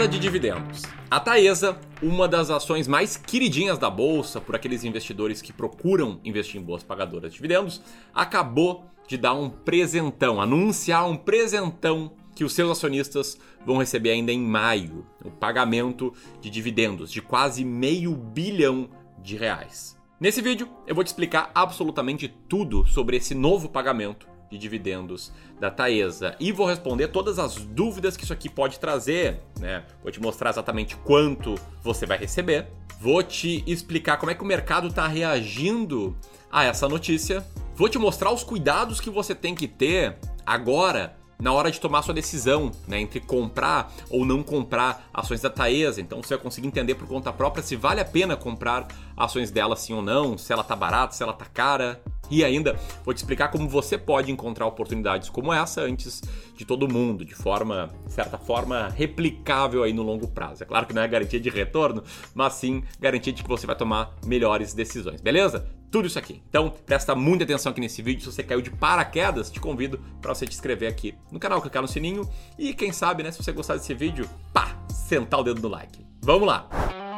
De dividendos. A Taesa, uma das ações mais queridinhas da bolsa por aqueles investidores que procuram investir em boas pagadoras de dividendos, acabou de dar um presentão, anunciar um presentão que os seus acionistas vão receber ainda em maio, o pagamento de dividendos de quase meio bilhão de reais. Nesse vídeo eu vou te explicar absolutamente tudo sobre esse novo pagamento de dividendos da Taesa. E vou responder todas as dúvidas que isso aqui pode trazer, né? Vou te mostrar exatamente quanto você vai receber. Vou te explicar como é que o mercado está reagindo a essa notícia. Vou te mostrar os cuidados que você tem que ter agora na hora de tomar sua decisão, né, entre comprar ou não comprar ações da Taesa. Então você vai conseguir entender por conta própria se vale a pena comprar ações dela sim ou não, se ela tá barata, se ela tá cara. E ainda vou te explicar como você pode encontrar oportunidades como essa antes de todo mundo, de forma, de certa forma, replicável aí no longo prazo. É claro que não é garantia de retorno, mas sim garantia de que você vai tomar melhores decisões, beleza? Tudo isso aqui. Então, presta muita atenção aqui nesse vídeo. Se você caiu de paraquedas, te convido para você te inscrever aqui no canal, clicar no sininho e quem sabe, né, se você gostar desse vídeo, pá, sentar o dedo no like. Vamos lá.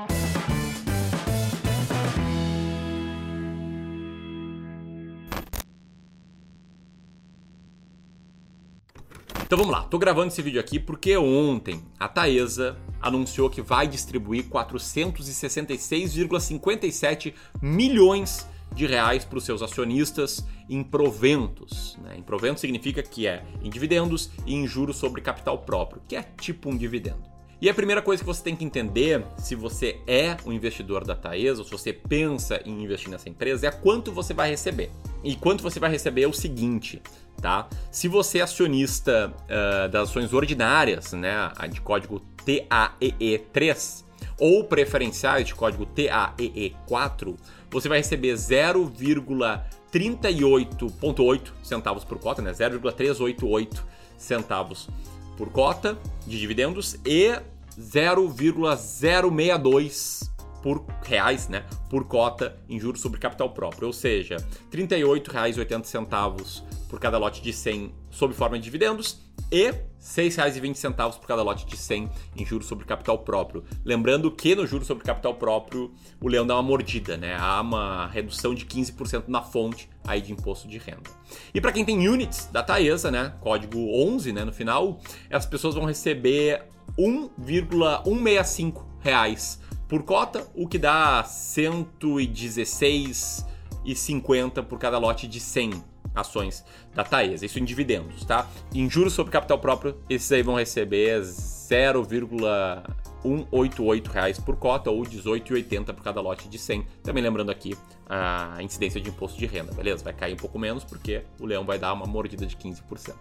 Então vamos lá, tô gravando esse vídeo aqui porque ontem a Taesa anunciou que vai distribuir 466,57 milhões de reais para os seus acionistas em proventos. Né? Em proventos significa que é em dividendos e em juros sobre capital próprio, que é tipo um dividendo. E a primeira coisa que você tem que entender, se você é um investidor da Taesa, ou se você pensa em investir nessa empresa, é quanto você vai receber. E quanto você vai receber é o seguinte, tá? Se você é acionista uh, das ações ordinárias, né, de código TAEE3, ou preferenciais de código TAEE4, você vai receber 0,38,8 centavos por cota, né? 0,388 centavos por cota de dividendos e 0,062 por reais, né, por cota em juros sobre capital próprio, ou seja, R$ 38,80 por cada lote de 100 sob forma de dividendos e R$ 6,20 por cada lote de 100 em juros sobre capital próprio. Lembrando que no juros sobre capital próprio o leão dá uma mordida, né? Há uma redução de 15% na fonte aí de imposto de renda. E para quem tem units da Taesa, né, código 11, né, no final, as pessoas vão receber 1,165 reais por cota, o que dá 116,50 por cada lote de 100 ações da Taesa, isso em dividendos, tá? Em juros sobre capital próprio, esses aí vão receber 0,188 reais por cota ou 18,80 por cada lote de 100. Também lembrando aqui a incidência de imposto de renda, beleza? Vai cair um pouco menos porque o leão vai dar uma mordida de 15%.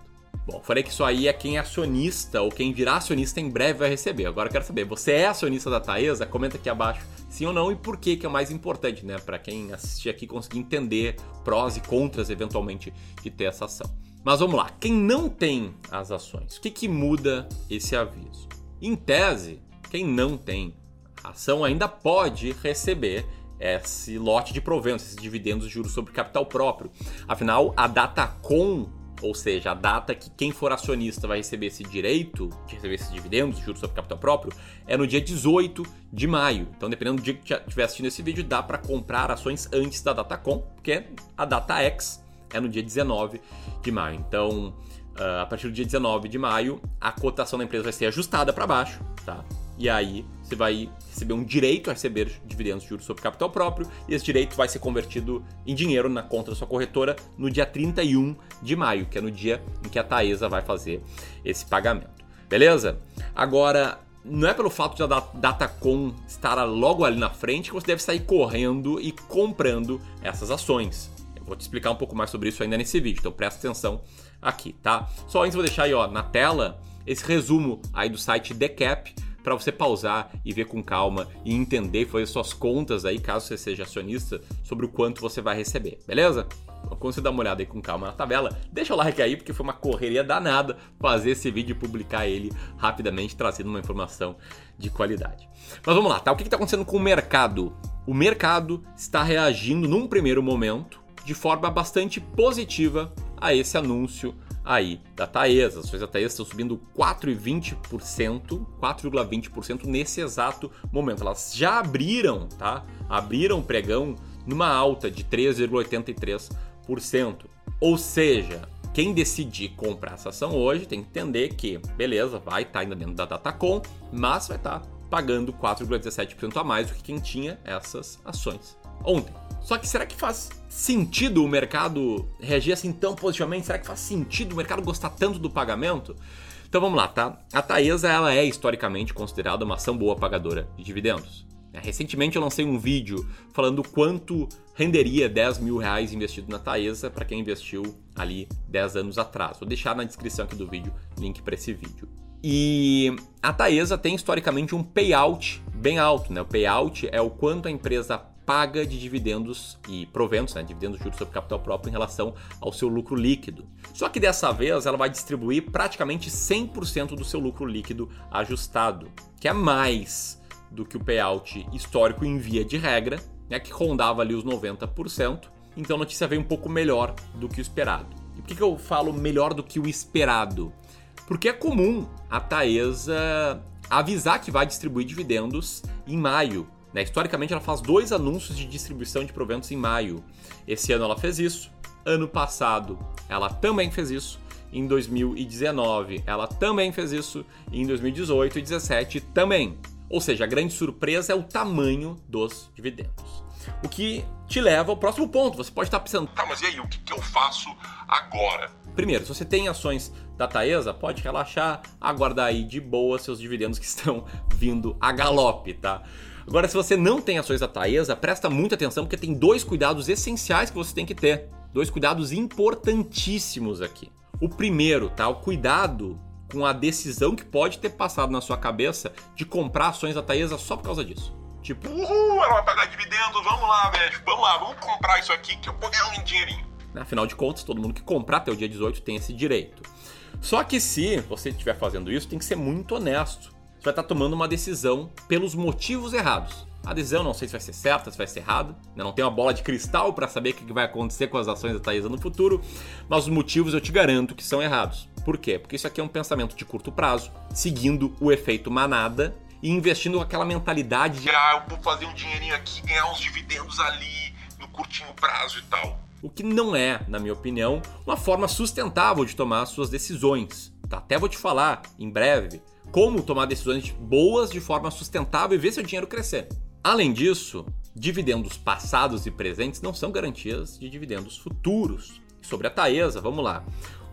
Bom, falei que isso aí é quem é acionista ou quem virá acionista em breve vai receber. Agora eu quero saber, você é acionista da Taesa? Comenta aqui abaixo sim ou não e por que que é o mais importante, né? Para quem assistir aqui conseguir entender prós e contras eventualmente de ter essa ação. Mas vamos lá, quem não tem as ações, o que, que muda esse aviso? Em tese, quem não tem ação ainda pode receber esse lote de proventos, esses dividendos de juros sobre capital próprio. Afinal, a Datacom ou seja, a data que quem for acionista vai receber esse direito de receber esses dividendos, juros sobre capital próprio, é no dia 18 de maio. Então, dependendo do dia que estiver assistindo esse vídeo, dá para comprar ações antes da data com, porque a data X é no dia 19 de maio. Então, uh, a partir do dia 19 de maio, a cotação da empresa vai ser ajustada para baixo, tá? E aí você vai receber um direito a receber dividendos de juros sobre capital próprio e esse direito vai ser convertido em dinheiro na conta da sua corretora no dia 31 de maio, que é no dia em que a Taesa vai fazer esse pagamento. Beleza? Agora, não é pelo fato de a Datacom estar logo ali na frente que você deve sair correndo e comprando essas ações. Eu vou te explicar um pouco mais sobre isso ainda nesse vídeo, então presta atenção aqui, tá? Só antes vou deixar aí ó, na tela esse resumo aí do site Decap para você pausar e ver com calma e entender, fazer suas contas aí, caso você seja acionista, sobre o quanto você vai receber, beleza? Então, quando você dá uma olhada aí com calma na tabela, deixa o like aí, porque foi uma correria danada fazer esse vídeo e publicar ele rapidamente, trazendo uma informação de qualidade. Mas vamos lá, tá? O que está acontecendo com o mercado? O mercado está reagindo num primeiro momento de forma bastante positiva a esse anúncio aí da Taesa. As ações da Taesa estão subindo 4,20%, 4,20% nesse exato momento. Elas já abriram, tá? Abriram o pregão numa alta de 3,83%. Ou seja, quem decidir comprar essa ação hoje tem que entender que, beleza, vai estar tá ainda dentro da Datacom, mas vai estar tá pagando 4,17% a mais do que quem tinha essas ações ontem. Só que será que faz sentido o mercado reagir assim tão positivamente? Será que faz sentido o mercado gostar tanto do pagamento? Então vamos lá, tá? A Taesa ela é historicamente considerada uma ação boa pagadora de dividendos. É, recentemente eu lancei um vídeo falando quanto renderia 10 mil reais investido na Taesa para quem investiu ali 10 anos atrás. Vou deixar na descrição aqui do vídeo link para esse vídeo. E a Taesa tem historicamente um payout bem alto, né? O payout é o quanto a empresa paga de dividendos e proventos, né, dividendos juros sobre capital próprio em relação ao seu lucro líquido. Só que dessa vez ela vai distribuir praticamente 100% do seu lucro líquido ajustado, que é mais do que o payout histórico em via de regra, né, que rondava ali os 90%. Então a notícia veio um pouco melhor do que o esperado. E por que, que eu falo melhor do que o esperado? Porque é comum a Taesa avisar que vai distribuir dividendos em maio né? Historicamente, ela faz dois anúncios de distribuição de proventos em maio. Esse ano ela fez isso. Ano passado, ela também fez isso. Em 2019, ela também fez isso. Em 2018 e 2017 também. Ou seja, a grande surpresa é o tamanho dos dividendos. O que te leva ao próximo ponto. Você pode estar pensando, tá, mas e aí, o que, que eu faço agora? Primeiro, se você tem ações da Taesa, pode relaxar, aguardar aí de boa seus dividendos que estão vindo a galope, tá? Agora, se você não tem ações da Taesa, presta muita atenção porque tem dois cuidados essenciais que você tem que ter. Dois cuidados importantíssimos aqui. O primeiro, tá? O cuidado com a decisão que pode ter passado na sua cabeça de comprar ações da Taesa só por causa disso. Tipo, uhul, ela vai pagar dividendos, vamos lá, velho, vamos lá, vamos comprar isso aqui que eu vou ganhar um dinheirinho. Afinal de contas, todo mundo que comprar até o dia 18 tem esse direito. Só que se você estiver fazendo isso, tem que ser muito honesto vai estar tomando uma decisão pelos motivos errados. A decisão não sei se vai ser certa, se vai ser errada, né? não tem uma bola de cristal para saber o que vai acontecer com as ações da Taesa no futuro, mas os motivos eu te garanto que são errados. Por quê? Porque isso aqui é um pensamento de curto prazo, seguindo o efeito manada e investindo com aquela mentalidade de ah, eu vou fazer um dinheirinho aqui, ganhar uns dividendos ali no curtinho prazo e tal. O que não é, na minha opinião, uma forma sustentável de tomar suas decisões. Tá? Até vou te falar em breve como tomar decisões boas de forma sustentável e ver seu dinheiro crescer. Além disso, dividendos passados e presentes não são garantias de dividendos futuros. Sobre a Taesa, vamos lá.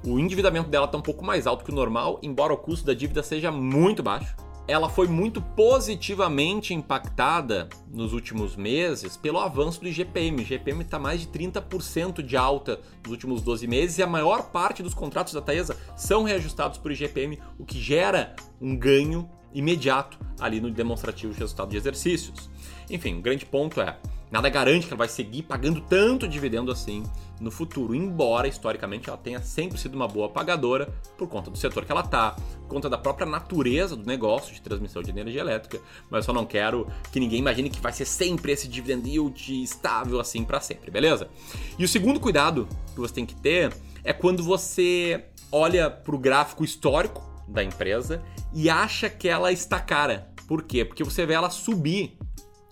O endividamento dela está um pouco mais alto que o normal, embora o custo da dívida seja muito baixo ela foi muito positivamente impactada nos últimos meses pelo avanço do IGPM. O IGPM está mais de 30% de alta nos últimos 12 meses e a maior parte dos contratos da Taesa são reajustados por IGPM, o que gera um ganho imediato ali no demonstrativo de resultado de exercícios. Enfim, o grande ponto é Nada garante que ela vai seguir pagando tanto dividendo assim no futuro, embora historicamente ela tenha sempre sido uma boa pagadora por conta do setor que ela está, por conta da própria natureza do negócio de transmissão de energia elétrica, mas eu só não quero que ninguém imagine que vai ser sempre esse dividend yield estável assim para sempre, beleza? E o segundo cuidado que você tem que ter é quando você olha para o gráfico histórico da empresa e acha que ela está cara. Por quê? Porque você vê ela subir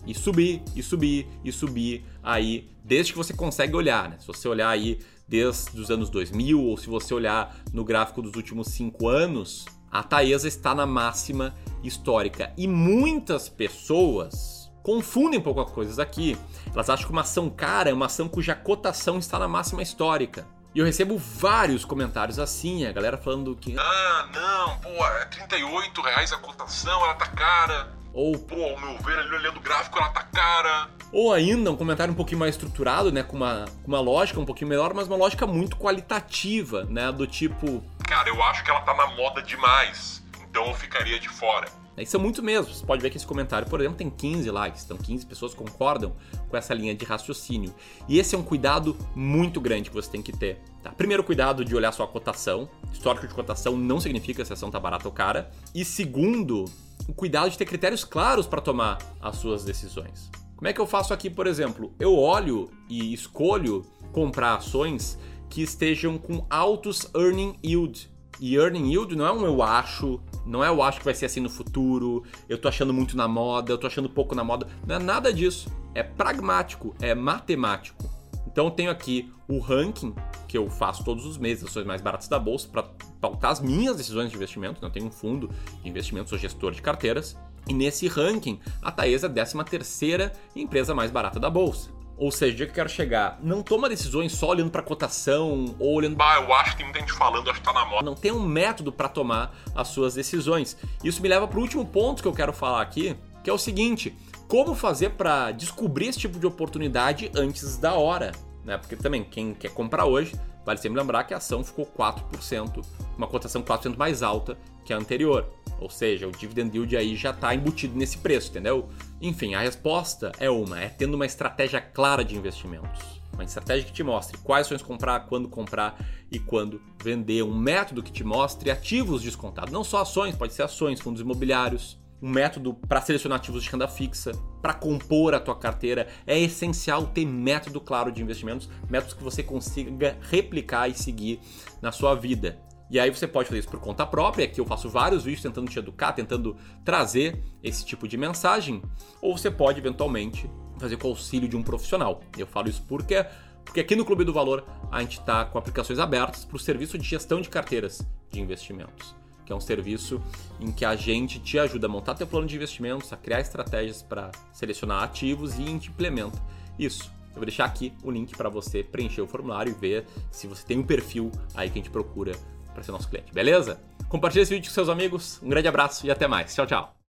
e subir, e subir, e subir aí, desde que você consegue olhar, né? Se você olhar aí desde os anos 2000, ou se você olhar no gráfico dos últimos 5 anos, a Taesa está na máxima histórica. E muitas pessoas confundem um pouco as coisas aqui. Elas acham que uma ação cara é uma ação cuja cotação está na máxima histórica. E eu recebo vários comentários assim, a galera falando que. Ah, não, pô, é 38 reais a cotação, ela tá cara. Ou, pô, ao meu ver, ali olhando o gráfico, ela tá cara. Ou ainda um comentário um pouquinho mais estruturado, né? Com uma, com uma lógica um pouquinho melhor, mas uma lógica muito qualitativa, né? Do tipo. Cara, eu acho que ela tá na moda demais. Então eu ficaria de fora. Isso é muito mesmo. Você pode ver que esse comentário, por exemplo, tem 15 likes. Então 15 pessoas concordam com essa linha de raciocínio. E esse é um cuidado muito grande que você tem que ter. Tá? Primeiro, cuidado de olhar sua cotação. Histórico de cotação não significa se a ação tá barata ou cara. E segundo, o cuidado de ter critérios claros para tomar as suas decisões. Como é que eu faço aqui, por exemplo? Eu olho e escolho comprar ações que estejam com altos earning yield. E earning yield não é um eu acho, não é eu acho que vai ser assim no futuro, eu tô achando muito na moda, eu tô achando pouco na moda, não é nada disso. É pragmático, é matemático. Então eu tenho aqui o ranking que eu faço todos os meses, ações mais baratas da bolsa, para pautar as minhas decisões de investimento. Então, eu tenho um fundo de investimento, sou gestor de carteiras. E nesse ranking, a Taesa é a 13 terceira empresa mais barata da bolsa. Ou seja, o dia que eu quero chegar, não toma decisões só olhando para cotação ou olhando. Bah, eu acho que tem muita gente falando, acho que tá na moda. Não tem um método para tomar as suas decisões. Isso me leva para o último ponto que eu quero falar aqui, que é o seguinte: como fazer para descobrir esse tipo de oportunidade antes da hora? Né? Porque também, quem quer comprar hoje, vale sempre lembrar que a ação ficou 4%, uma cotação 4% mais alta que a anterior. Ou seja, o dividend yield aí já está embutido nesse preço, entendeu? Enfim, a resposta é uma, é tendo uma estratégia clara de investimentos. Uma estratégia que te mostre quais ações comprar, quando comprar e quando vender. Um método que te mostre ativos descontados. Não só ações, pode ser ações, fundos imobiliários. Um método para selecionar ativos de renda fixa, para compor a tua carteira. É essencial ter método claro de investimentos, métodos que você consiga replicar e seguir na sua vida. E aí você pode fazer isso por conta própria, que eu faço vários vídeos tentando te educar, tentando trazer esse tipo de mensagem, ou você pode eventualmente fazer com o auxílio de um profissional. Eu falo isso porque porque aqui no Clube do Valor a gente está com aplicações abertas para o serviço de gestão de carteiras de investimentos, que é um serviço em que a gente te ajuda a montar teu plano de investimentos, a criar estratégias para selecionar ativos e implementa isso. Eu vou deixar aqui o link para você preencher o formulário e ver se você tem um perfil aí que a gente procura para ser nosso cliente, beleza? Compartilhe esse vídeo com seus amigos, um grande abraço e até mais. Tchau, tchau.